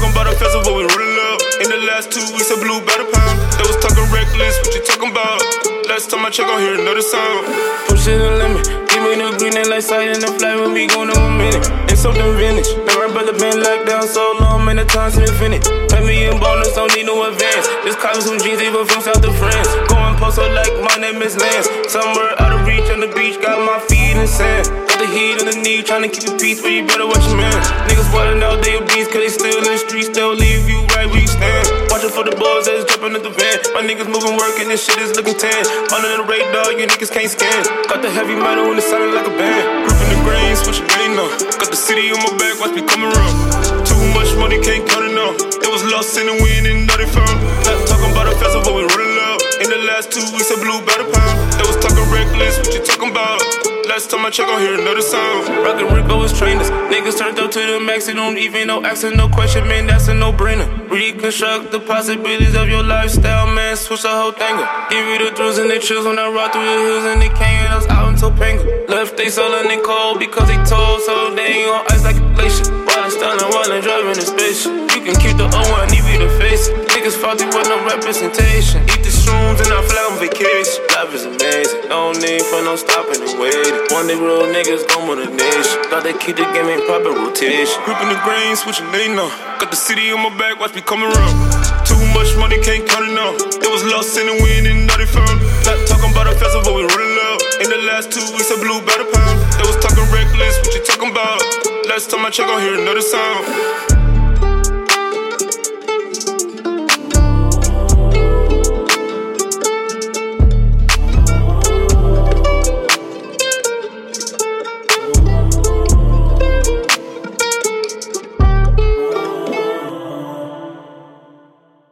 talking about festival, we rolling up. In the last two weeks, I blew about a pound. They was talking reckless, what you talking about? Last time I check, I hear another sound. Pushing the limit, give me the green and light side in the flight when we going to a minute. And something vintage. Never brother been locked down so long, many times infinite. Pay me in bonus, don't need no advance. Just copy some jeans, even from South to France. Going post like my name is Lance. Somewhere out of reach on the beach, got my feet in the sand. Got the heat underneath, trying to keep the peace, but you better watch your man. Niggas falling out, they obese, cause they still in the streets, they'll leave you right where you stand. Watching for the balls that's jumping at the van. My niggas moving, working, this shit is looking tan. Under the radar, you niggas can't scan. Got the heavy metal when it sounding like a band. Gripping the grain, switching lane now. Got the city on my back, watch me coming around. Too much money, can't cut it now. It was lost in the wind and nothing found. Not talking about a festival, we rolling up. In the last two weeks, I blew about a pound. They was talking reckless, what you talking about? Last time I check, I hear another sound. Rockin' Rico was trainers. Niggas turned up to the max, and don't even no accent, no question, man, that's a no brainer. Reconstruct the possibilities of your lifestyle, man, switch the whole thing up. Give you the thrills and the chills when I ride through the hills and the canyons out in Topanga. Left they sullen and cold because they told, so they ain't on ice like a glacier. Stunning while I'm driving a spaceship. You can keep the O, I need you to face. Niggas faulty with no representation. Eat the shrooms and I fly on vacation. Life is amazing, no need for no stopping and waiting. One day real niggas gon' win the nation. Thought they keep the game in proper rotation. Gripping the grain, switching lane now. Got the city on my back, watch me coming around. Too much money, can't count it now. It was lost in the wind and nothing found. Not talking about a festival, we rolling up. In the last two weeks, I blew about a pound. They was talking reckless, what you talking about? Last time I check, I hear another sound.